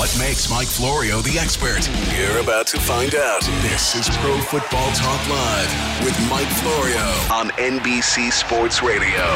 What makes Mike Florio the expert? You're about to find out. This is Pro Football Talk Live with Mike Florio on NBC Sports Radio.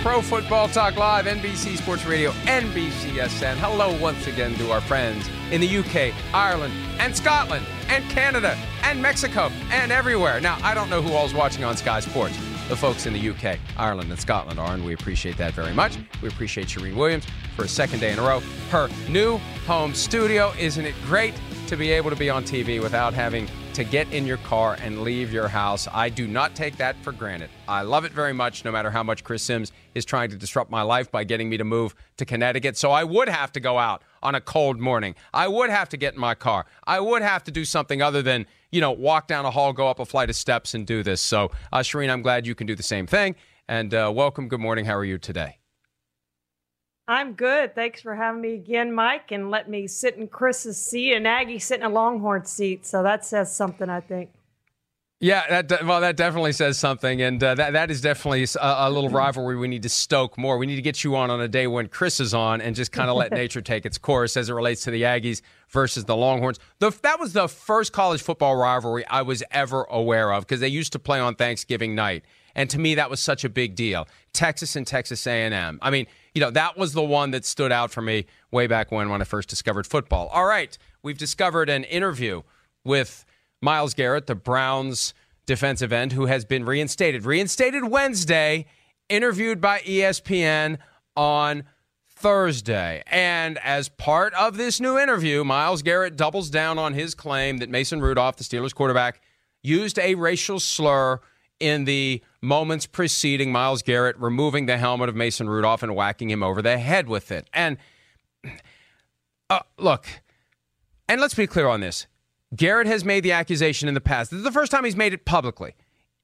Pro Football Talk Live, NBC Sports Radio, NBCSN. Hello once again to our friends in the UK, Ireland, and Scotland, and Canada, and Mexico, and everywhere. Now, I don't know who all's watching on Sky Sports. The folks in the UK, Ireland, and Scotland are, and we appreciate that very much. We appreciate Charean Williams for a second day in a row. Her new home studio. Isn't it great to be able to be on TV without having to get in your car and leave your house. I do not take that for granted. I love it very much, no matter how much Chris Sims is trying to disrupt my life by getting me to move to Connecticut. So I would have to go out on a cold morning. I would have to get in my car. I would have to do something other than, you know, walk down a hall, go up a flight of steps, and do this. So, uh, Charean, I'm glad you can do the same thing. And uh, welcome. Good morning. How are you today? I'm good. Thanks for having me again, Mike, and let me sit in Chris's seat and Aggie sit in a Longhorn seat. So that says something, I think. Yeah, that well, that definitely says something, and uh, that that is definitely a, a, little rivalry we need to stoke more. We need to get you on on a day when Chris is on, and just kind of let nature take its course as it relates to the Aggies versus the Longhorns. The, that was the first college football rivalry I was ever aware of because they used to play on Thanksgiving night, and to me that was such a big deal. Texas and Texas A&M. I mean, you know, that was the one that stood out for me way back when when I first discovered football. All right, we've discovered an interview with Myles Garrett, the Browns defensive end, who has been reinstated. Reinstated Wednesday, interviewed by ESPN on Thursday. And as part of this new interview, Myles Garrett doubles down on his claim that Mason Rudolph, the Steelers quarterback, used a racial slur in the moments preceding Myles Garrett removing the helmet of Mason Rudolph and whacking him over the head with it. And uh, look, and let's be clear on this. Garrett has made the accusation in the past. This is the first time he's made it publicly.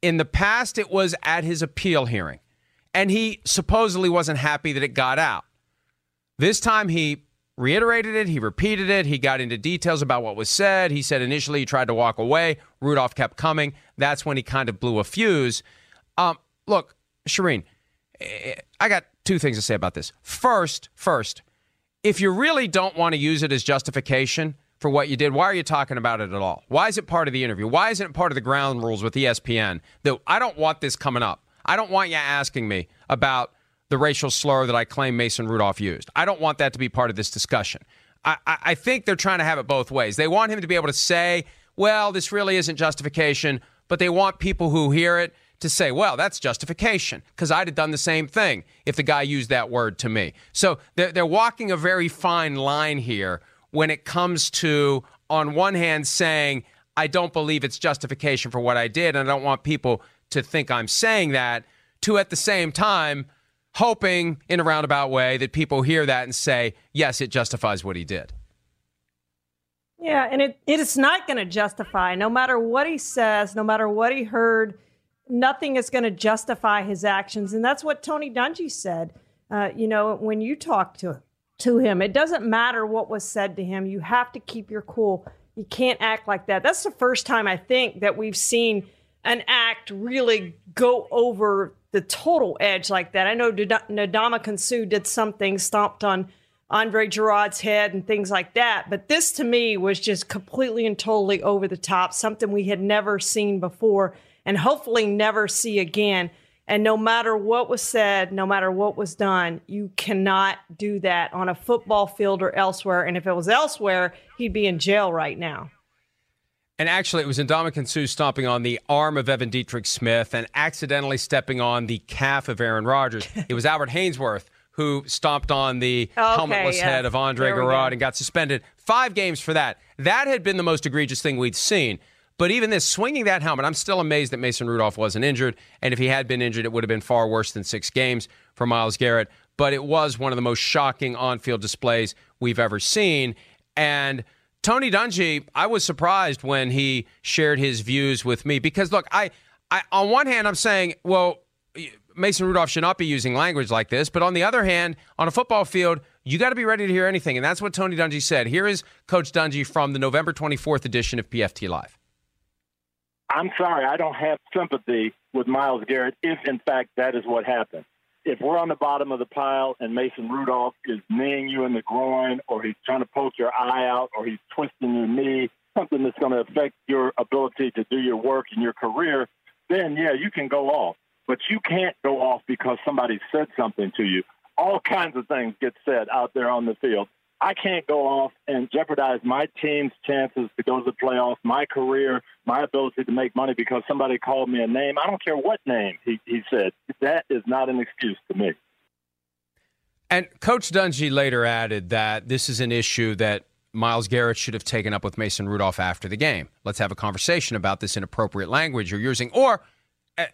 In the past, it was at his appeal hearing, and he supposedly wasn't happy that it got out. This time, he reiterated it, he repeated it, he got into details about what was said. He said initially he tried to walk away, Rudolph kept coming. That's when he kind of blew a fuse. Um, look, Charean, I got two things to say about this. First, first, if you really don't want to use it as justification for what you did, why are you talking about it at all? Why is it part of the interview? Why isn't it part of the ground rules with ESPN? Though I don't want this coming up. I don't want you asking me about the racial slur that I claim Mason Rudolph used. I don't want that to be part of this discussion. I, I, think they're trying to have it both ways. They want him to be able to say, well, this really isn't justification, but they want people who hear it to say, well, that's justification because I'd have done the same thing if the guy used that word to me. So they're, they're walking a very fine line here when it comes to, on one hand, saying, I don't believe it's justification for what I did, and I don't want people to think I'm saying that, to at the same time, hoping in a roundabout way that people hear that and say, yes, it justifies what he did. Yeah, and it, it is not going to justify, no matter what he says, no matter what he heard, nothing is going to justify his actions. And that's what Tony Dungy said. Uh, you know, when you talk to to him, it doesn't matter what was said to him. You have to keep your cool. You can't act like that. That's the first time I think that we've seen an act really go over the total edge like that. I know Ndamukong Suh did something, stomped on Andre Gurode's head and things like that. But this to me was just completely and totally over the top, something we had never seen before and hopefully never see again. And no matter what was said, no matter what was done, you cannot do that on a football field or elsewhere. And if it was elsewhere, he'd be in jail right now. And actually, it was Ndamukong Suh stomping on the arm of Evan Dietrich Smith and accidentally stepping on the calf of Aaron Rodgers. it was Albert Haynesworth who stomped on the okay, helmetless yeah. head of Andre Gurode and got suspended five games for that. That had been the most egregious thing we'd seen. But even this, swinging that helmet, I'm still amazed that Mason Rudolph wasn't injured. And if he had been injured, it would have been far worse than six games for Myles Garrett. But it was one of the most shocking on field displays we've ever seen. And Tony Dungy, I was surprised when he shared his views with me because, look, I, I on one hand, I'm saying, well, Mason Rudolph should not be using language like this. But on the other hand, on a football field, you got to be ready to hear anything. And that's what Tony Dungy said. Here is Coach Dungy from the November 24th edition of PFT Live. I'm sorry, I don't have sympathy with Myles Garrett if, in fact, that is what happened. If we're on the bottom of the pile and Mason Rudolph is kneeing you in the groin, or he's trying to poke your eye out, or he's twisting your knee, something that's going to affect your ability to do your work and your career, then yeah, you can go off. But you can't go off because somebody said something to you. All kinds of things get said out there on the field. I can't go off and jeopardize my team's chances to go to the playoffs, my career, my ability to make money because somebody called me a name. I don't care what name he, he said. That is not an excuse to me. And Coach Dungy later added that this is an issue that Myles Garrett should have taken up with Mason Rudolph after the game. Let's have a conversation about this inappropriate language you're using. Or,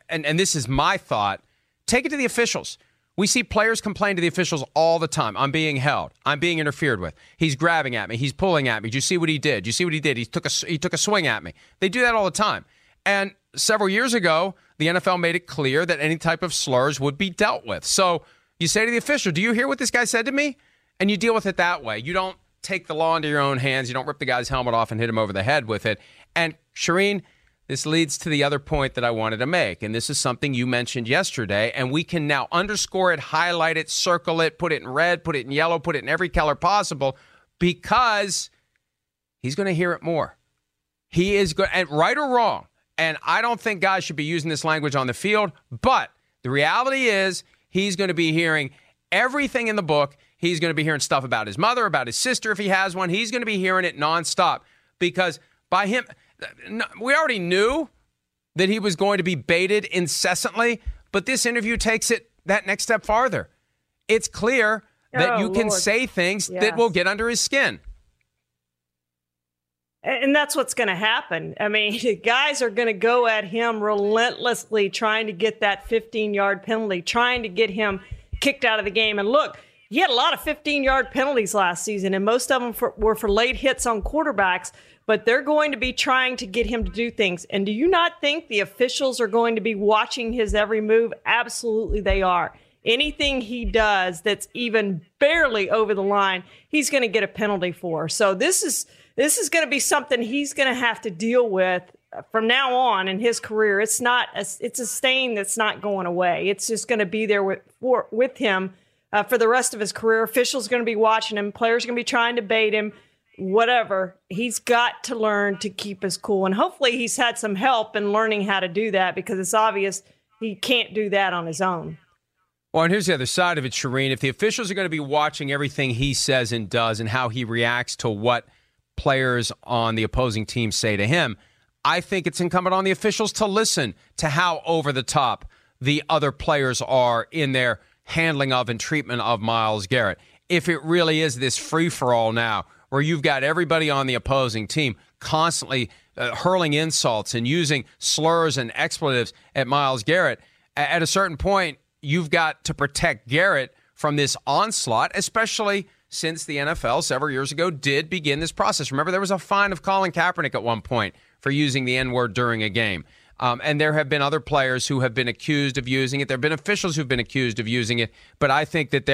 and, and this is my thought, take it to the officials. We see players complain to the officials all the time. I'm being held. I'm being interfered with. He's grabbing at me. He's pulling at me. Do you see what he did? Do you see what he did? He took a he took a swing at me. They do that all the time. And several years ago, the NFL made it clear that any type of slurs would be dealt with. So you say to the official, "Do you hear what this guy said to me?" And you deal with it that way. You don't take the law into your own hands. You don't rip the guy's helmet off and hit him over the head with it. And Charean, this leads to the other point that I wanted to make. And this is something you mentioned yesterday. And we can now underscore it, highlight it, circle it, put it in red, put it in yellow, put it in every color possible because he's going to hear it more. He is going, and right or wrong. And I don't think guys should be using this language on the field. But the reality is, he's going to be hearing everything in the book. He's going to be hearing stuff about his mother, about his sister if he has one. He's going to be hearing it nonstop because by him, we already knew that he was going to be baited incessantly, but this interview takes it that next step farther. It's clear that oh, you can Lord. say things yes. that will get under his skin. And that's what's going to happen. I mean, guys are going to go at him relentlessly, trying to get that 15 yard penalty, trying to get him kicked out of the game. And look, he had a lot of 15 yard penalties last season, and most of them for, were for late hits on quarterbacks but they're going to be trying to get him to do things. And do you not think the officials are going to be watching his every move? Absolutely, they are. Anything he does that's even barely over the line, he's going to get a penalty for. So this is this is going to be something he's going to have to deal with from now on in his career. It's not a, it's a stain that's not going away. It's just going to be there with for, with him uh, for the rest of his career. Officials going to be watching him. Players going to be trying to bait him whatever, he's got to learn to keep his cool. And hopefully he's had some help in learning how to do that because it's obvious he can't do that on his own. Well, and here's the other side of it, Charean. If the officials are going to be watching everything he says and does and how he reacts to what players on the opposing team say to him, I think it's incumbent on the officials to listen to how over the top the other players are in their handling of and treatment of Myles Garrett. If it really is this free for all now where you've got everybody on the opposing team constantly uh, hurling insults and using slurs and expletives at Myles Garrett. At a certain point, you've got to protect Garrett from this onslaught, especially since the NFL several years ago did begin this process. Remember, there was a fine of Colin Kaepernick at one point for using the N word during a game. Um, and there have been other players who have been accused of using it. There have been officials who've been accused of using it. But I think that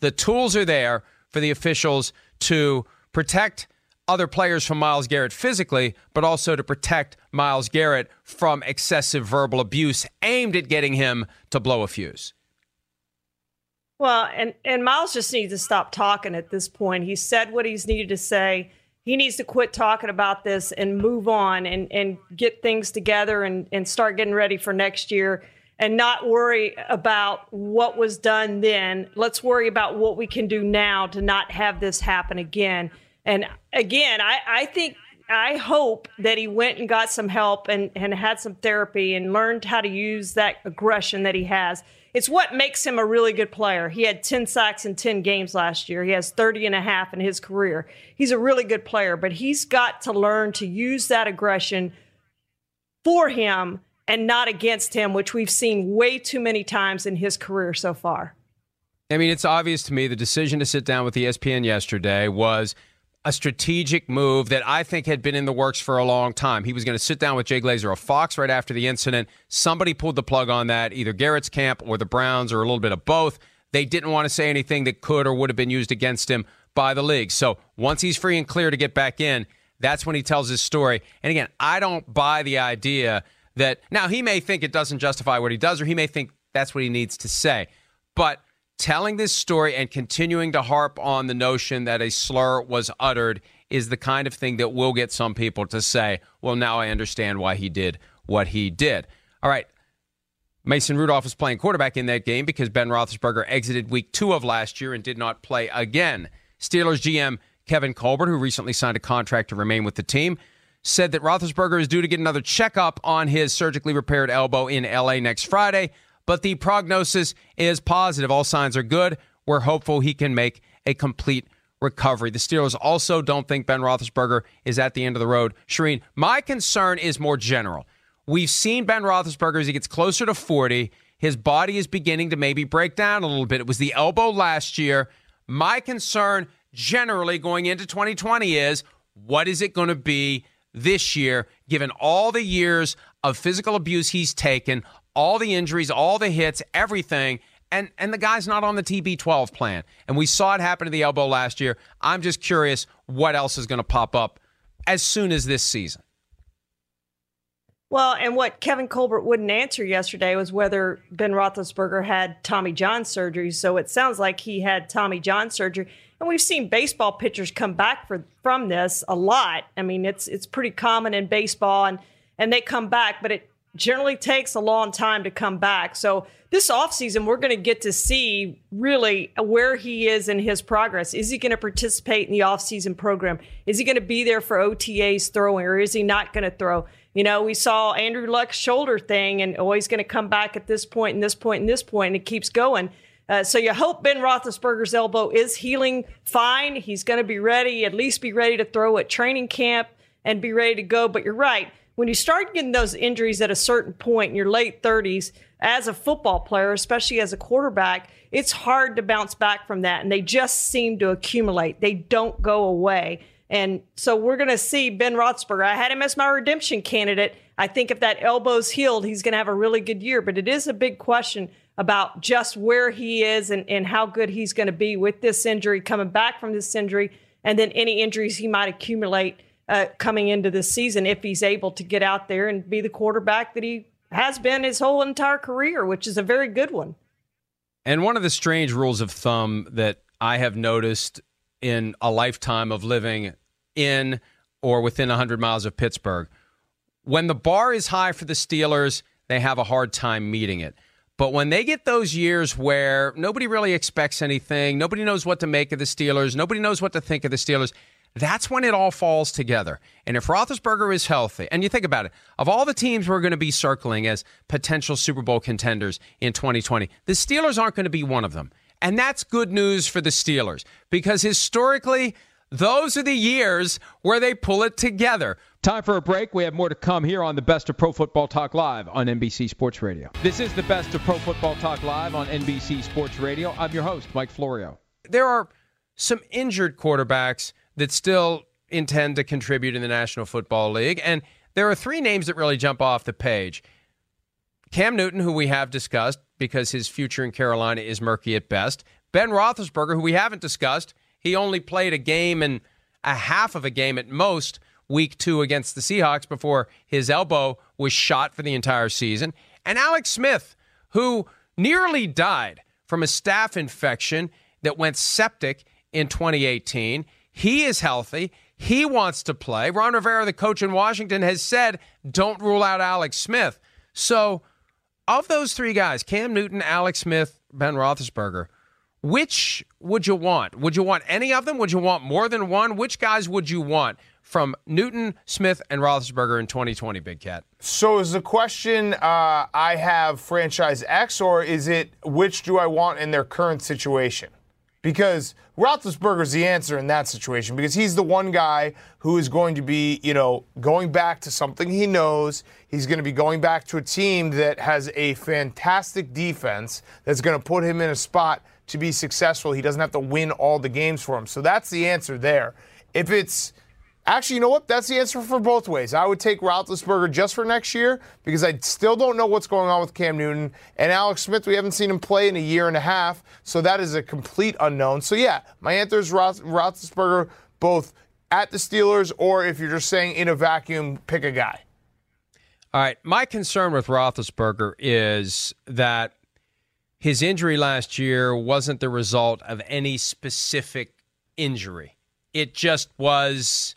the tools are there for the officials to protect other players from Myles Garrett physically, but also to protect Myles Garrett from excessive verbal abuse aimed at getting him to blow a fuse. Well, and, and Myles just needs to stop talking at this point. He said what he's needed to say. He needs to quit talking about this and move on and, and get things together and, and start getting ready for next year and not worry about what was done then. Let's worry about what we can do now to not have this happen again. And again, I, I think I hope that he went and got some help and, and had some therapy and learned how to use that aggression that he has. It's what makes him a really good player. He had 10 sacks in 10 games last year. He has 30 and a half in his career. He's a really good player, but he's got to learn to use that aggression for him and not against him, which we've seen way too many times in his career so far. I mean, it's obvious to me the decision to sit down with ESPN yesterday was – a strategic move that I think had been in the works for a long time. He was going to sit down with Jay Glazer of Fox right after the incident. Somebody pulled the plug on that, either Garrett's camp or the Browns or a little bit of both. They didn't want to say anything that could or would have been used against him by the league. So once he's free and clear to get back in, that's when he tells his story. And again, I don't buy the idea that now he may think it doesn't justify what he does, or he may think that's what he needs to say. But telling this story and continuing to harp on the notion that a slur was uttered is the kind of thing that will get some people to say, well, now I understand why he did what he did. All right. Mason Rudolph was playing quarterback in that game because Ben Roethlisberger exited week two of last year and did not play again. Steelers GM Kevin Colbert, who recently signed a contract to remain with the team, said that Roethlisberger is due to get another checkup on his surgically repaired elbow in LA next Friday, but the prognosis is positive. All signs are good. We're hopeful he can make a complete recovery. The Steelers also don't think Ben Roethlisberger is at the end of the road. Charean, my concern is more general. We've seen Ben Roethlisberger as he gets closer to 40. His body is beginning to maybe break down a little bit. It was the elbow last year. My concern generally going into 2020 is what is it going to be this year, given all the years of physical abuse he's taken, all the injuries, all the hits, everything. And, and the guy's not on the TB12 plan. And we saw it happen to the elbow last year. I'm just curious what else is going to pop up as soon as this season. Well, and what Kevin Colbert wouldn't answer yesterday was whether Ben Roethlisberger had Tommy John surgery. So it sounds like he had Tommy John surgery. And we've seen baseball pitchers come back for, from this a lot. I mean, it's it's pretty common in baseball, and and they come back, but it generally takes a long time to come back. So this offseason, we're going to get to see really where he is in his progress. Is he going to participate in the offseason program? Is he going to be there for OTAs throwing, or is he not going to throw? You know, we saw Andrew Luck's shoulder thing, and always going to come back at this point and this point and this point, and it keeps going. Uh, so you hope Ben Roethlisberger's elbow is healing fine. He's going to be ready, at least be ready to throw at training camp and be ready to go. But you're right. When you start getting those injuries at a certain point in your late 30s, as a football player, especially as a quarterback, it's hard to bounce back from that. And they just seem to accumulate, they don't go away. And so we're going to see Ben Roethlisberger. I had him as my redemption candidate. I think if that elbow's healed, he's going to have a really good year. But it is a big question about just where he is and, and how good he's going to be with this injury, coming back from this injury, and then any injuries he might accumulate uh, coming into this season if he's able to get out there and be the quarterback that he has been his whole entire career, which is a very good one. And one of the strange rules of thumb that I have noticed in a lifetime of living in or within 100 miles of Pittsburgh, when the bar is high for the Steelers, they have a hard time meeting it. But when they get those years where nobody really expects anything, nobody knows what to make of the Steelers, nobody knows what to think of the Steelers, that's when it all falls together. And if Roethlisberger is healthy, and you think about it, of all the teams we're going to be circling as potential Super Bowl contenders in 2020, the Steelers aren't going to be one of them. And that's good news for the Steelers because historically, those are the years where they pull it together. Time for a break. We have more to come here on the Best of Pro Football Talk Live on NBC Sports Radio. This is the Best of Pro Football Talk Live on NBC Sports Radio. I'm your host, Mike Florio. There are some injured quarterbacks that still intend to contribute in the National Football League, and there are three names that really jump off the page. Cam Newton, who we have discussed because his future in Carolina is murky at best. Ben Roethlisberger, who we haven't discussed he only played a game and a half of a game at most week two against the Seahawks before his elbow was shot for the entire season. And Alex Smith, who nearly died from a staph infection that went septic in 2018. He is healthy. He wants to play. Ron Rivera, the coach in Washington, has said, don't rule out Alex Smith. So, of those three guys, Cam Newton, Alex Smith, Ben Roethlisberger, which would you want? Would you want any of them? Would you want more than one? Which guys would you want from Newton, Smith, and Roethlisberger in 2020, Big Cat? So is the question uh, I have franchise X, or is it which do I want in their current situation? Because Roethlisberger's the answer in that situation because he's the one guy who is going to be, you know, going back to something he knows. He's going to be going back to a team that has a fantastic defense that's going to put him in a spot – to be successful. He doesn't have to win all the games for him. So that's the answer there. If it's actually, you know what? That's the answer for both ways. I would take Roethlisberger just for next year because I still don't know what's going on with Cam Newton and Alex Smith. We haven't seen him play in a year and a half, so that is a complete unknown. So yeah, my answer is Roth- Roethlisberger both at the Steelers or if you're just saying in a vacuum, pick a guy. All right. My concern with Roethlisberger is that his injury last year wasn't the result of any specific injury. It just was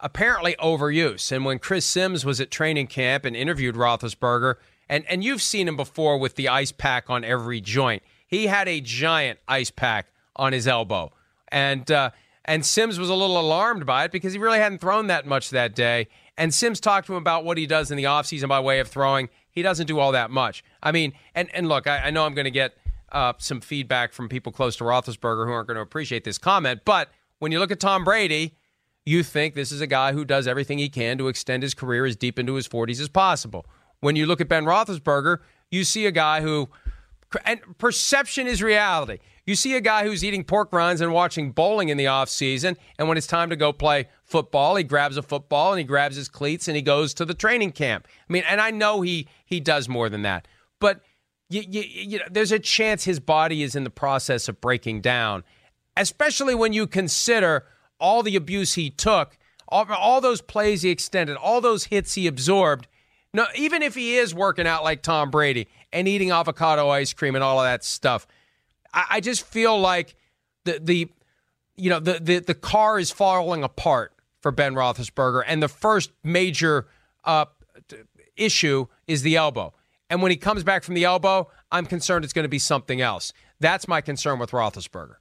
apparently overuse. And when Chris Sims was at training camp and interviewed Roethlisberger, and, and you've seen him before with the ice pack on every joint, he had a giant ice pack on his elbow. And, uh, and Sims was a little alarmed by it because he really hadn't thrown that much that day. And Sims talked to him about what he does in the offseason by way of throwing. He doesn't do all that much. I mean, and, and look, I, I know I'm going to get uh, some feedback from people close to Roethlisberger who aren't going to appreciate this comment, but when you look at Tom Brady, you think this is a guy who does everything he can to extend his career as deep into his 40s as possible. When you look at Ben Roethlisberger, you see a guy who, and perception is reality. You see a guy who's eating pork rinds and watching bowling in the off season, and when it's time to go play football, he grabs a football and he grabs his cleats and he goes to the training camp. I mean, and I know he he does more than that, but you, you, you know, there's a chance his body is in the process of breaking down, especially when you consider all the abuse he took, all, all those plays he extended, all those hits he absorbed. No, even if he is working out like Tom Brady and eating avocado ice cream and all of that stuff, I, I just feel like the the you know the, the the car is falling apart for Ben Roethlisberger, and the first major uh, issue is the elbow. And when he comes back from the elbow, I'm concerned it's going to be something else. That's my concern with Roethlisberger.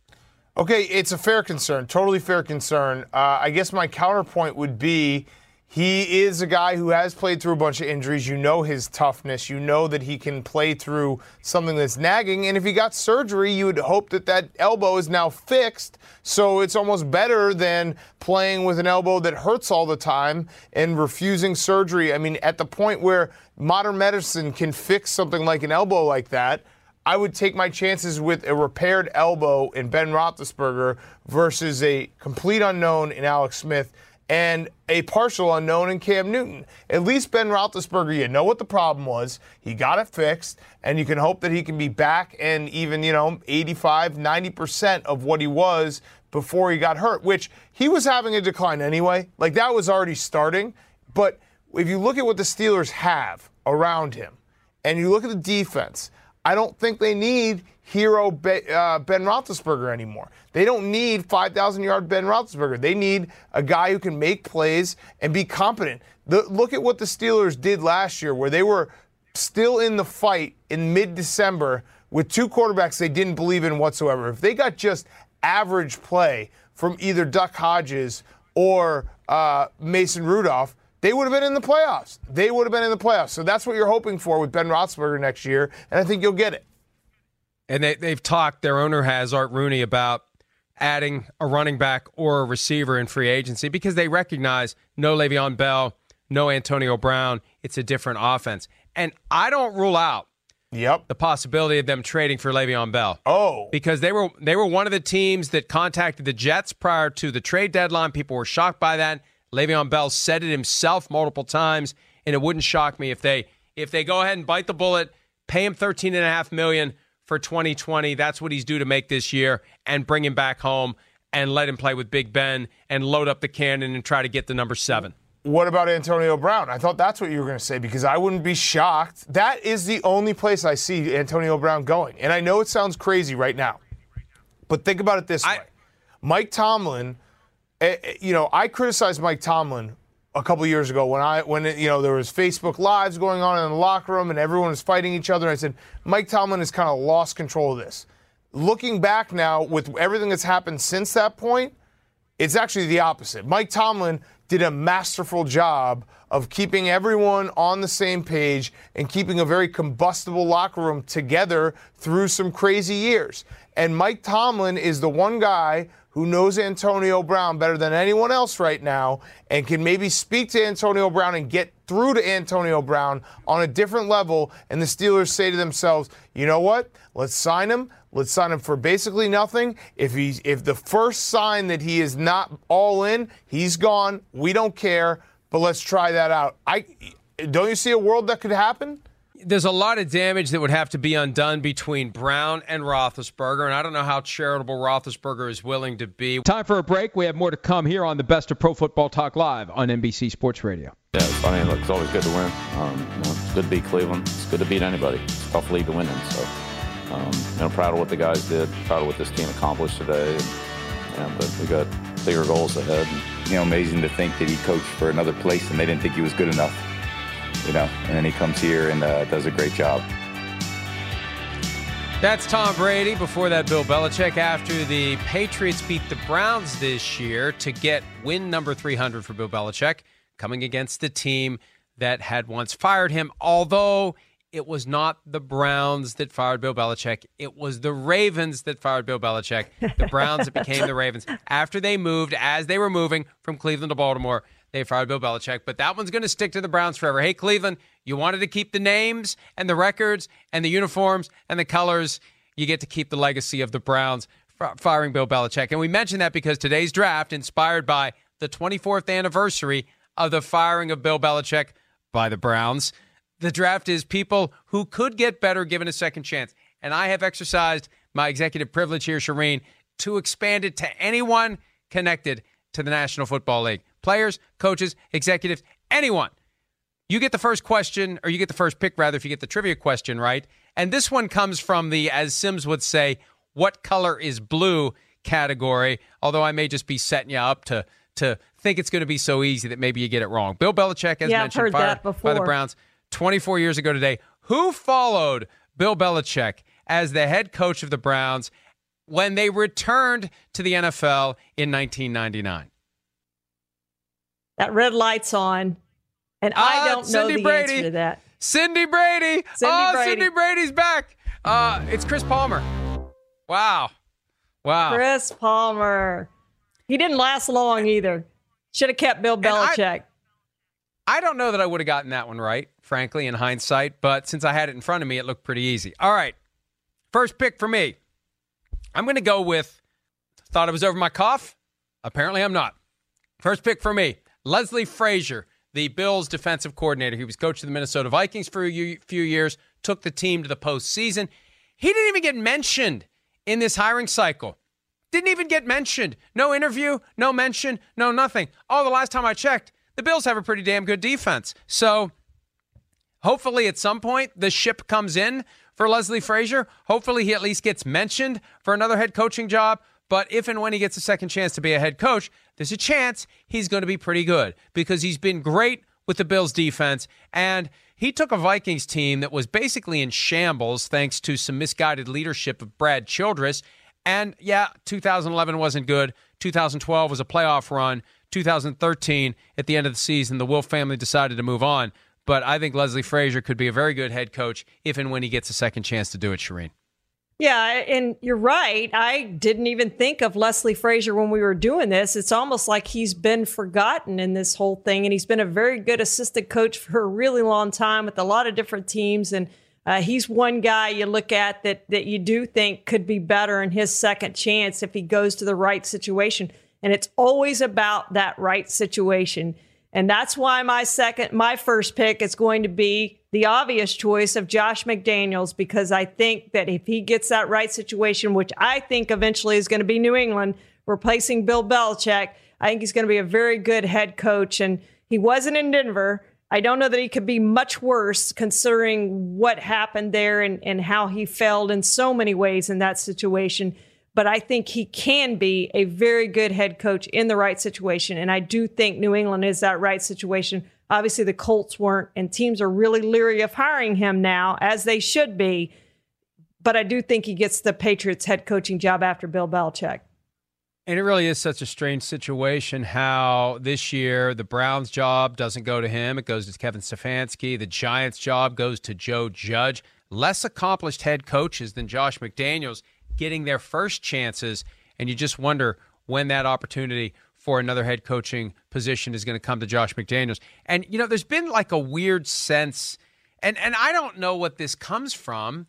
Okay, it's a fair concern, totally fair concern. Uh, I guess my counterpoint would be he is a guy who has played through a bunch of injuries. You know his toughness. You know that he can play through something that's nagging. And if he got surgery, you would hope that that elbow is now fixed. So it's almost better than playing with an elbow that hurts all the time and refusing surgery. I mean, at the point where modern medicine can fix something like an elbow like that, I would take my chances with a repaired elbow in Ben Roethlisberger versus a complete unknown in Alex Smith and a partial unknown in Cam Newton. At least Ben Roethlisberger, you know what the problem was. He got it fixed, and you can hope that he can be back and even, you know, 85, 90% of what he was before he got hurt, which he was having a decline anyway. Like that was already starting. But if you look at what the Steelers have around him, and you look at the defense, I don't think they need hero uh, Ben Roethlisberger anymore. They don't need 5,000 yard Ben Roethlisberger. They need a guy who can make plays and be competent. The, look at what the Steelers did last year, where they were still in the fight in mid December with two quarterbacks they didn't believe in whatsoever. If they got just average play from either Duck Hodges or uh, Mason Rudolph, they would have been in the playoffs. They would have been in the playoffs. So that's what you're hoping for with Ben Roethlisberger next year, and I think you'll get it. And they, they've talked, their owner has, Art Rooney, about adding a running back or a receiver in free agency because they recognize no Le'Veon Bell, no Antonio Brown. It's a different offense. And I don't rule out Yep. The possibility of them trading for Le'Veon Bell. Oh. Because they were they were one of the teams that contacted the Jets prior to the trade deadline. People were shocked by that. Le'Veon Bell said it himself multiple times, and it wouldn't shock me if they if they go ahead and bite the bullet, pay him thirteen and a half million for 2020. That's what he's due to make this year, and bring him back home and let him play with Big Ben and load up the cannon and try to get the number seven. What about Antonio Brown? I thought that's what you were going to say because I wouldn't be shocked. That is the only place I see Antonio Brown going. And I know it sounds crazy right now, but think about it this I, way Mike Tomlin, Eh, eh, you know, I criticized Mike Tomlin a couple years ago when I when it, you know there was Facebook lives going on in the locker room and everyone was fighting each other. I said Mike Tomlin has kind of lost control of this. Looking back now with everything that's happened since that point, it's actually the opposite. Mike Tomlin did a masterful job of keeping everyone on the same page and keeping a very combustible locker room together through some crazy years. And Mike Tomlin is the one guy who knows Antonio Brown better than anyone else right now and can maybe speak to Antonio Brown and get through to Antonio Brown on a different level. And the Steelers say to themselves, you know what? Let's sign him. Let's sign him for basically nothing. If he's if the first sign that he is not all in, he's gone. We don't care. But let's try that out. I don't you see a world that could happen? There's a lot of damage that would have to be undone between Brown and Roethlisberger, and I don't know how charitable Roethlisberger is willing to be. Time for a break. We have more to come here on the Best of Pro Football Talk Live on NBC Sports Radio. Yeah, it's, I mean, look, it's always good to win. Um, you know, it's good to beat Cleveland. It's good to beat anybody. It's a tough league to win in. So, um, you know, proud of what the guys did. Proud of what this team accomplished today. And, yeah, but we got bigger goals ahead. And, you know, amazing to think that he coached for another place and they didn't think he was good enough. You know, and then he comes here and uh, does a great job. That's Tom Brady. Before that, Bill Belichick. After the Patriots beat the Browns this year to get win number 300 for Bill Belichick, coming against the team that had once fired him, although it was not the Browns that fired Bill Belichick. It was the Ravens that fired Bill Belichick. The Browns that became the Ravens. After they moved, as they were moving from Cleveland to Baltimore, they fired Bill Belichick. But that one's going to stick to the Browns forever. Hey, Cleveland, you wanted to keep the names and the records and the uniforms and the colors. You get to keep the legacy of the Browns firing Bill Belichick. And we mention that because today's draft, inspired by the 24th anniversary of the firing of Bill Belichick by the Browns, the draft is people who could get better given a second chance. And I have exercised my executive privilege here, Charean, to expand it to anyone connected to the National Football League players, coaches, executives, anyone. You get the first question, or you get the first pick, rather, if you get the trivia question right. And this one comes from the, as Sims would say, what color is blue category, although I may just be setting you up to to think it's going to be so easy that maybe you get it wrong. Bill Belichick, as yeah, mentioned, fired by the Browns. 24 years ago today. Who followed Bill Belichick as the head coach of the Browns when they returned to the NFL in 1999? That red light's on, and I uh, don't know the Brady. answer to that. Cindy Brady. Cindy oh, Brady. Cindy Brady's back. Uh, it's Chris Palmer. Wow. Wow. Chris Palmer. He didn't last long either. Should have kept Bill Belichick. I, I don't know that I would have gotten that one right frankly, in hindsight. But since I had it in front of me, it looked pretty easy. All right. First pick for me. I'm going to go with, thought it was over my cough. Apparently, I'm not. First pick for me Leslie Frazier, the Bills defensive coordinator. He was coach of the Minnesota Vikings for a few years, took the team to the postseason. He didn't even get mentioned in this hiring cycle. Didn't even get mentioned. No interview, no mention, no nothing. Oh, the last time I checked, the Bills have a pretty damn good defense. So Hopefully, at some point, the ship comes in for Leslie Frazier. Hopefully, he at least gets mentioned for another head coaching job. But if and when he gets a second chance to be a head coach, there's a chance he's going to be pretty good because he's been great with the Bills defense. And he took a Vikings team that was basically in shambles thanks to some misguided leadership of Brad Childress. And yeah, 2011 wasn't good. 2012 was a playoff run. 2013, at the end of the season, the Wilf family decided to move on. But I think Leslie Frazier could be a very good head coach if and when he gets a second chance to do it, Charean. Yeah, and you're right. I didn't even think of Leslie Frazier when we were doing this. It's almost like he's been forgotten in this whole thing, and he's been a very good assistant coach for a really long time with a lot of different teams. And uh, he's one guy you look at that that you do think could be better in his second chance if he goes to the right situation. And it's always about that right situation. And that's why my second, my first pick is going to be the obvious choice of Josh McDaniels, because I think that if he gets that right situation, which I think eventually is going to be New England replacing Bill Belichick, I think he's going to be a very good head coach. And he wasn't in Denver. I don't know that he could be much worse considering what happened there and, and how he failed in so many ways in that situation but I think he can be a very good head coach in the right situation. And I do think New England is that right situation. Obviously, the Colts weren't, and teams are really leery of hiring him now, as they should be. But I do think he gets the Patriots head coaching job after Bill Belichick. And it really is such a strange situation how this year the Browns' job doesn't go to him. It goes to Kevin Stefanski. The Giants' job goes to Joe Judge. Less accomplished head coaches than Josh McDaniels getting their first chances, and you just wonder when that opportunity for another head coaching position is going to come to Josh McDaniels. And you know, there's been like a weird sense, and and I don't know what this comes from.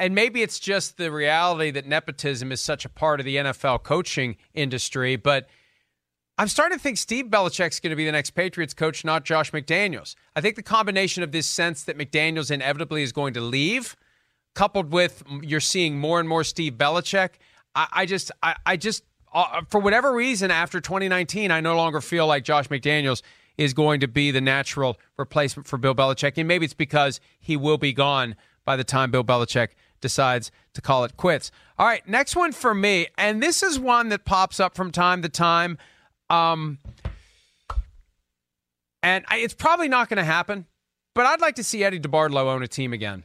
And maybe it's just the reality that nepotism is such a part of the NFL coaching industry, but I'm starting to think Steve Belichick's going to be the next Patriots coach, not Josh McDaniels. I think the combination of this sense that McDaniels inevitably is going to leave, coupled with you're seeing more and more Steve Belichick, I, I just, I, I just, uh, for whatever reason, after 2019, I no longer feel like Josh McDaniels is going to be the natural replacement for Bill Belichick. And maybe it's because he will be gone by the time Bill Belichick decides to call it quits. All right, next one for me, and this is one that pops up from time to time. Um, and I, it's probably not going to happen, but I'd like to see Eddie DeBartolo own a team again.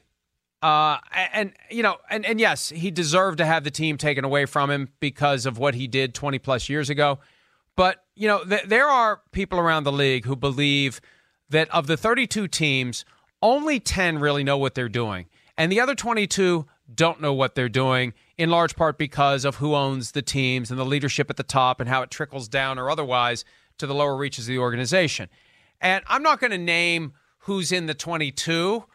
Uh, and you know, and, and yes, he deserved to have the team taken away from him because of what he did 20 plus years ago. But you know, th- there are people around the league who believe that of the 32 teams, only 10 really know what they're doing, and the other 22 don't know what they're doing. In large part because of who owns the teams and the leadership at the top and how it trickles down or otherwise to the lower reaches of the organization. And I'm not going to name who's in the 22,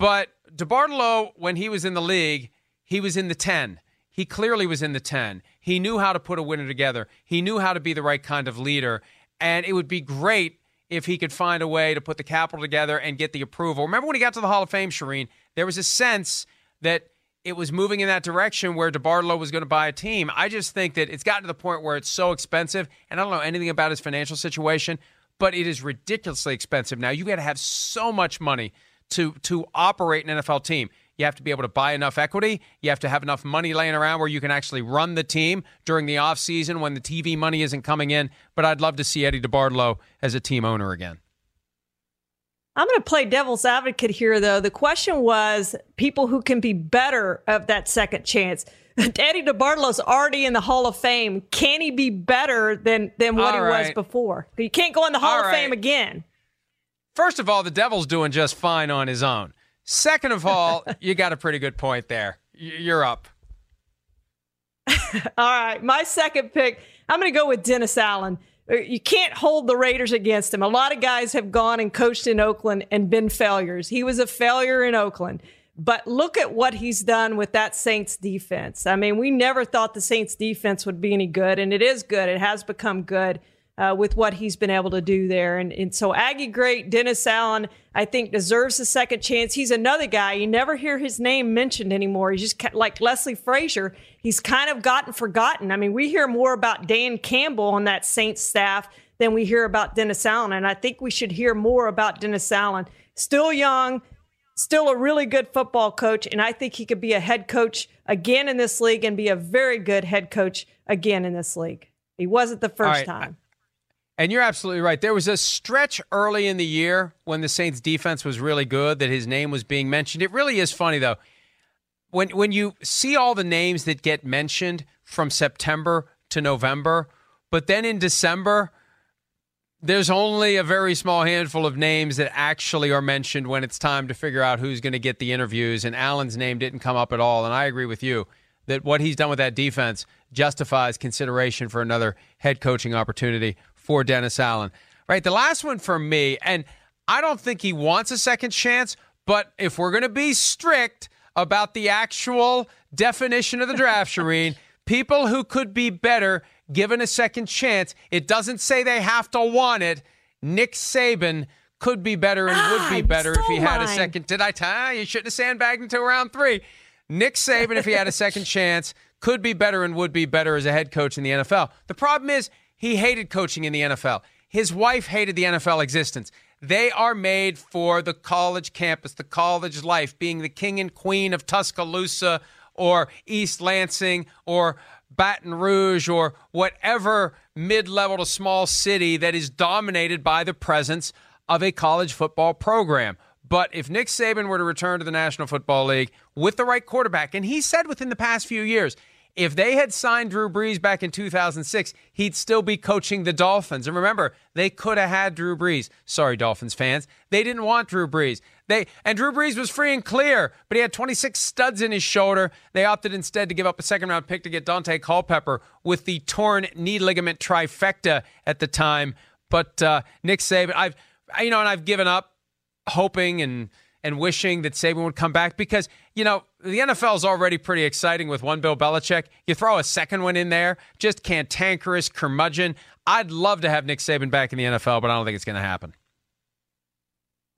but DeBartolo, when he was in the league, he was in the 10. He clearly was in the 10. He knew how to put a winner together. He knew how to be the right kind of leader. And it would be great if he could find a way to put the capital together and get the approval. Remember when he got to the Hall of Fame, Charean, there was a sense that it was moving in that direction where DeBartolo was going to buy a team. I just think that it's gotten to the point where it's so expensive, and I don't know anything about his financial situation, but it is ridiculously expensive now. You got to have so much money to to operate an NFL team. You have to be able to buy enough equity. You have to have enough money laying around where you can actually run the team during the offseason when the TV money isn't coming in. But I'd love to see Eddie DeBartolo as a team owner again. I'm going to play devil's advocate here, though. The question was people who can be better of that second chance. Eddie DeBartolo's already in the Hall of Fame. Can he be better than than what he was before? You can't go in the Hall all of right. Fame again. First of all, the Devil's doing just fine on his own. Second of all, you got a pretty good point there. You're up. all right, my second pick. I'm going to go with Dennis Allen. Uh, you can't hold the Raiders against him. A lot of guys have gone and coached in Oakland and been failures. He was a failure in Oakland. But look at what he's done with that Saints defense. I mean, we never thought the Saints defense would be any good, and it is good. It has become good uh, with what he's been able to do there. And, and so Aggie great, Dennis Allen, I think deserves a second chance. He's another guy. You never hear his name mentioned anymore. He's just like Leslie Frazier. He's kind of gotten forgotten. I mean, we hear more about Dan Campbell on that Saints staff than we hear about Dennis Allen. And I think we should hear more about Dennis Allen. Still young, still a really good football coach. And I think he could be a head coach again in this league and be a very good head coach again in this league. He wasn't the first right. time. And you're absolutely right. There was a stretch early in the year when the Saints defense was really good that his name was being mentioned. It really is funny though. When when you see all the names that get mentioned from September to November, but then in December there's only a very small handful of names that actually are mentioned when it's time to figure out who's going to get the interviews and Allen's name didn't come up at all and I agree with you that what he's done with that defense justifies consideration for another head coaching opportunity for Dennis Allen. Right, the last one for me, and I don't think he wants a second chance, but if we're going to be strict about the actual definition of the draft, Charean, people who could be better given a second chance, it doesn't say they have to want it. Nick Saban could be better and would be ah, better if he had a second. Did I tell you? You shouldn't have sandbagged until round three. Nick Saban, if he had a second chance, could be better and would be better as a head coach in the NFL. The problem is he hated coaching in the NFL. His wife hated the NFL existence. They are made for the college campus, the college life, being the king and queen of Tuscaloosa or East Lansing or Baton Rouge or whatever mid level to small city that is dominated by the presence of a college football program. But if Nick Saban were to return to the National Football League with the right quarterback, and he said within the past few years, if they had signed Drew Brees back in 2006, he'd still be coaching the Dolphins. And remember, they could have had Drew Brees. Sorry, Dolphins fans. They didn't want Drew Brees. They and Drew Brees was free and clear, but he had 26 studs in his shoulder. They opted instead to give up a second round pick to get Daunte Culpepper with the torn knee ligament trifecta at the time. But uh, Nick Saban, I've you know, and I've given up hoping and and wishing that Saban would come back because, you know, the NFL is already pretty exciting with one Bill Belichick. You throw a second one in there, just cantankerous, curmudgeon. I'd love to have Nick Saban back in the NFL, but I don't think it's going to happen.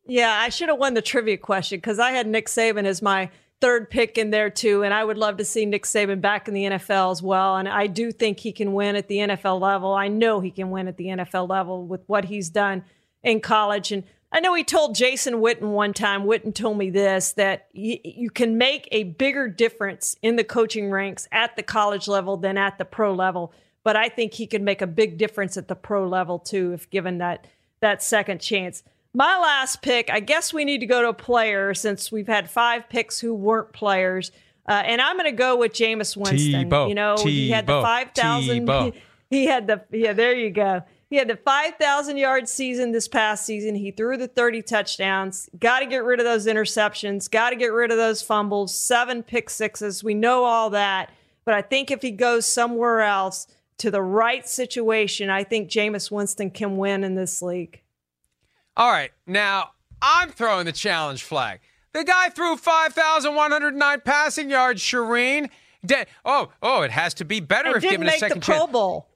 Yeah, I should have won the trivia question because I had Nick Saban as my third pick in there too, and I would love to see Nick Saban back in the NFL as well. And I do think he can win at the NFL level. I know he can win at the NFL level with what he's done in college. And I know he told Jason Witten one time, Witten told me this, that y- you can make a bigger difference in the coaching ranks at the college level than at the pro level. But I think he could make a big difference at the pro level too, if given that that second chance. My last pick, I guess we need to go to a player since we've had five picks who weren't players. Uh, and I'm going to go with Jameis Winston. You know, he had the 5,000. Tebow. He had the, yeah, there you go. He had the 5,000 yard season this past season. He threw the 30 touchdowns. Got to get rid of those interceptions. Got to get rid of those fumbles. Seven pick sixes. We know all that. But I think if he goes somewhere else to the right situation, I think Jameis Winston can win in this league. All right, now I'm throwing the challenge flag. The guy threw 5,109 passing yards, Charean. De- oh, oh, it has to be better And if given a make the Pro chance. Bowl.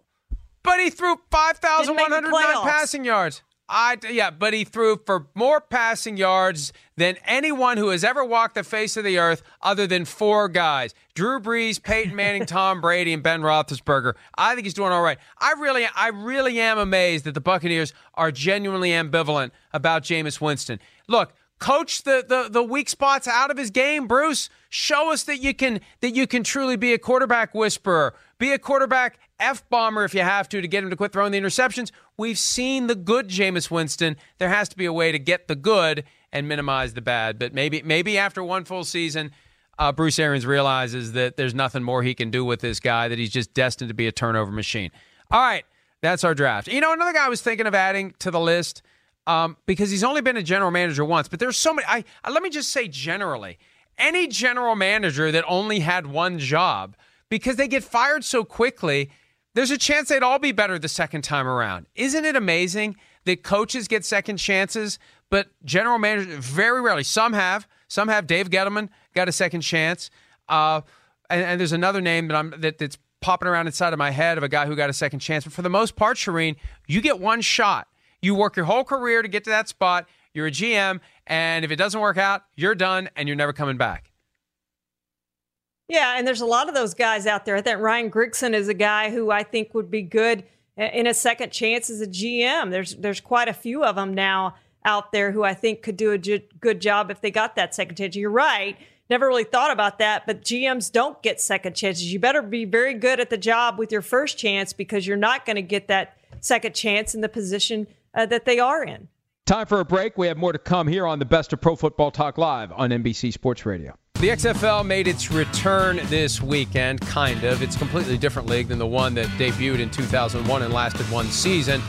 But he threw 5,109 passing yards. I yeah, but he threw for more passing yards than anyone who has ever walked the face of the earth, other than four guys: Drew Brees, Peyton Manning, Tom Brady, and Ben Roethlisberger. I think he's doing all right. I really, I really am amazed that the Buccaneers are genuinely ambivalent about Jameis Winston. Look, coach the, the the weak spots out of his game, Bruce. Show us that you can that you can truly be a quarterback whisperer, be a quarterback f bomber if you have to to get him to quit throwing the interceptions. We've seen the good Jameis Winston. There has to be a way to get the good and minimize the bad. But maybe maybe after one full season. Uh, Bruce Arians realizes that there's nothing more he can do with this guy, that he's just destined to be a turnover machine. All right, that's our draft. You know, another guy I was thinking of adding to the list um, because he's only been a general manager once, but there's so many. I, I let me just say generally, any general manager that only had one job because they get fired so quickly, there's a chance they'd all be better the second time around. Isn't it amazing that coaches get second chances, but general managers very rarely. Some have. Some have. Dave Gettleman got a second chance. Uh, and, and there's another name that I'm that, that's popping around inside of my head of a guy who got a second chance. But for the most part, Charean, you get one shot. You work your whole career to get to that spot. You're a GM, and if it doesn't work out, you're done, and you're never coming back. Yeah, and there's a lot of those guys out there. I think Ryan Grigson is a guy who I think would be good in a second chance as a GM. There's there's quite a few of them now out there who I think could do a good job if they got that second chance. You're right. Never really thought about that, but GMs don't get second chances. You better be very good at the job with your first chance because you're not going to get that second chance in the position uh, that they are in. Time for a break. We have more to come here on the Best of Pro Football Talk Live on NBC Sports Radio. The XFL made its return this weekend, kind of. It's a completely different league than the one that debuted in 2001 and lasted one season.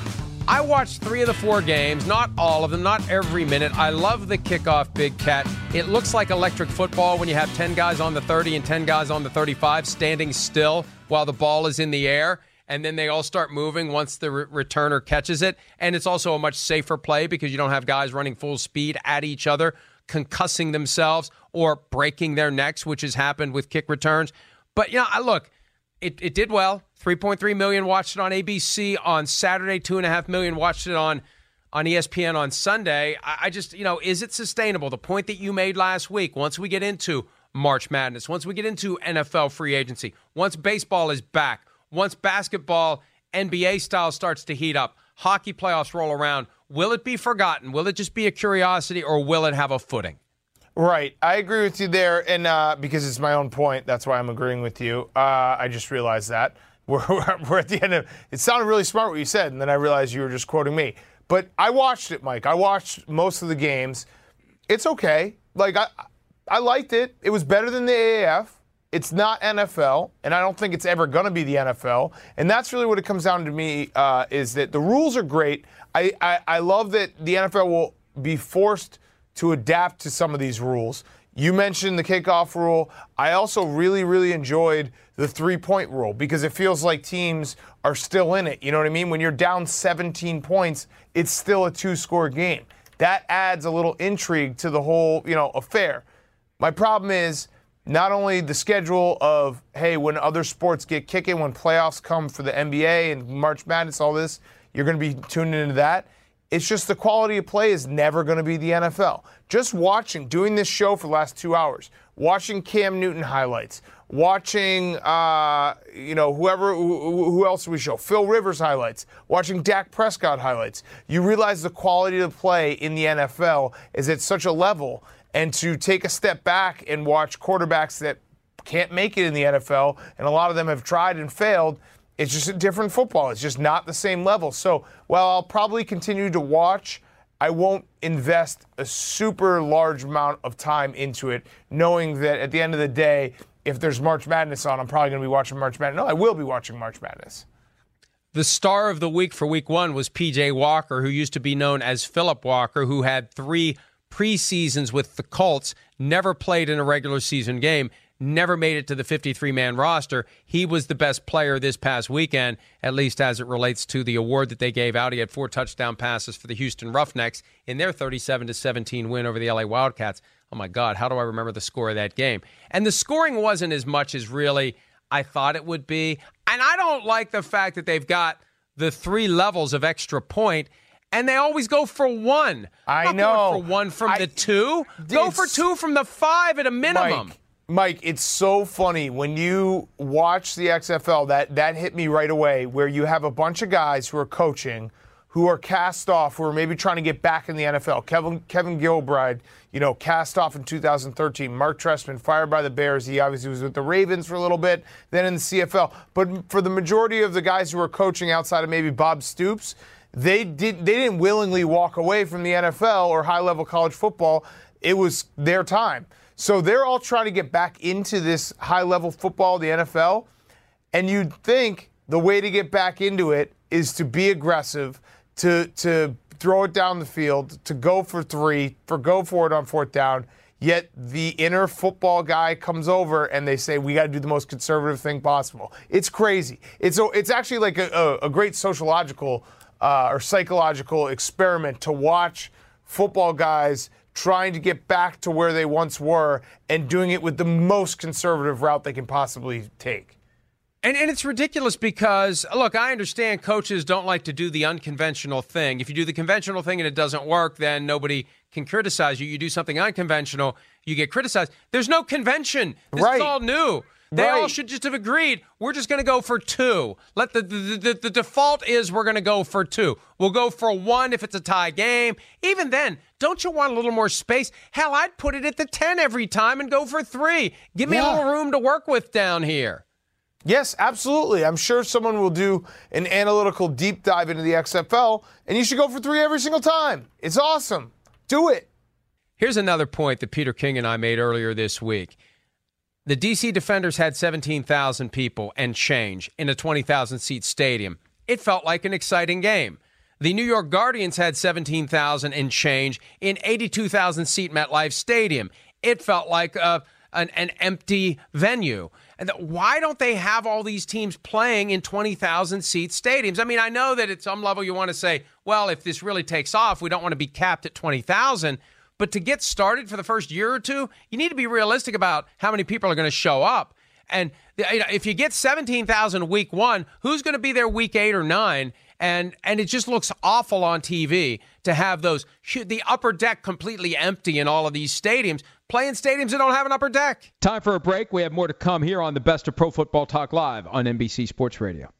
I watched three of the four games, not all of them, not every minute. I love the kickoff, Big Cat. It looks like electric football when you have 10 guys on the 30 and 10 guys on the 35 standing still while the ball is in the air. And then they all start moving once the re- returner catches it. And it's also a much safer play because you don't have guys running full speed at each other, concussing themselves or breaking their necks, which has happened with kick returns. But, you know, I look, it, it did well. 3.3 million watched it on ABC on Saturday. Two and a half million watched it on on ESPN on Sunday. I, I just, you know, is it sustainable? The point that you made last week. Once we get into March Madness, once we get into NFL free agency, once baseball is back, once basketball NBA style starts to heat up, hockey playoffs roll around, will it be forgotten? Will it just be a curiosity, or will it have a footing? Right. I agree with you there. And uh, because it's my own point, that's why I'm agreeing with you. Uh, I just realized that. We're, we're at the end of it. sounded really smart what you said, and then I realized you were just quoting me. But I watched it, Mike. I watched most of the games. It's okay. Like, I, I liked it. It was better than the AAF. It's not NFL, and I don't think it's ever going to be the NFL. And that's really what it comes down to me uh, is that the rules are great. I, I, I love that the NFL will be forced to adapt to some of these rules. You mentioned the kickoff rule. I also really, really enjoyed the three point rule because it feels like teams are still in it. You know what I mean? When you're down 17 points, it's still a two score game. that adds a little intrigue to the whole, you know, affair. My problem is not only the schedule of hey, when other sports get kicking, when playoffs come for the NBA and March Madness, all this, you're going to be tuning into that. It's just the quality of play is never going to be the NFL. Just watching, doing this show for the last two hours, watching Cam Newton highlights, watching, uh, you know, whoever, who, who else we show, Phil Rivers highlights, watching Dak Prescott highlights. You realize the quality of play in the NFL is at such a level, and to take a step back and watch quarterbacks that can't make it in the NFL, and a lot of them have tried and failed it's just a different football. It's just not the same level. So while I'll probably continue to watch, I won't invest a super large amount of time into it, knowing that at the end of the day, if there's March Madness on, I'm probably going to be watching March Madness. No, I will be watching March Madness. The star of the week for week one was PJ Walker, who used to be known as Philip Walker, who had three preseasons with the Colts, never played in a regular season game never made it to the 53 man roster. He was the best player this past weekend, at least as it relates to the award that they gave out. He had four touchdown passes for the Houston Roughnecks in their 37 17 win over the LA Wildcats. Oh my God, how do I remember the score of that game? And the scoring wasn't as much as really I thought it would be. And I don't like the fact that they've got the three levels of extra point and they always go for one. I know. for one from I, the two. Go for two from the five at a minimum. Mike, Mike, it's so funny when you watch the XFL. That that hit me right away. Where you have a bunch of guys who are coaching, who are cast off, who are maybe trying to get back in the NFL. Kevin Kevin Gilbride, you know, cast off in 2013. Mark Trestman fired by the Bears. He obviously was with the Ravens for a little bit, then in the CFL. But for the majority of the guys who are coaching outside of maybe Bob Stoops, they did they didn't willingly walk away from the NFL or high level college football. It was their time. So they're all trying to get back into this high level football, the NFL. And you'd think the way to get back into it is to be aggressive, to, to throw it down the field, to go for three, for go for it on fourth down. Yet the inner football guy comes over and they say we got to do the most conservative thing possible. It's crazy. It's it's actually like a, a, a great sociological uh, or psychological experiment to watch football guys trying to get back to where they once were and doing it with the most conservative route they can possibly take. And, and it's ridiculous because, look, I understand coaches don't like to do the unconventional thing. If you do the conventional thing and it doesn't work, then nobody can criticize you. You do something unconventional, you get criticized. There's no convention. This right. is all new. They right. all should just have agreed. We're just going to go for two. Let the the, the the default is we're going to go for two. We'll go for one if it's a tie game. Even then, don't you want a little more space? Hell, I'd put it at the ten every time and go for three. Give me yeah. a little room to work with down here. Yes, absolutely. I'm sure someone will do an analytical deep dive into the XFL, and you should go for three every single time. It's awesome. Do it. Here's another point that Peter King and I made earlier this week. The DC Defenders had 17,000 people and change in a 20,000 seat stadium. It felt like an exciting game. The New York Guardians had 17,000 and change in 82,000 seat MetLife Stadium. It felt like a, an, an empty venue. And why don't they have all these teams playing in 20,000 seat stadiums? I mean, I know that at some level you want to say, well, if this really takes off, we don't want to be capped at 20,000. But to get started for the first year or two, you need to be realistic about how many people are going to show up. And you know, if you get 17,000 week one, who's going to be there week eight or nine? And and it just looks awful on TV to have those the upper deck completely empty in all of these stadiums. Playing stadiums that don't have an upper deck. Time for a break. We have more to come here on the best of Pro Football Talk Live on NBC Sports Radio.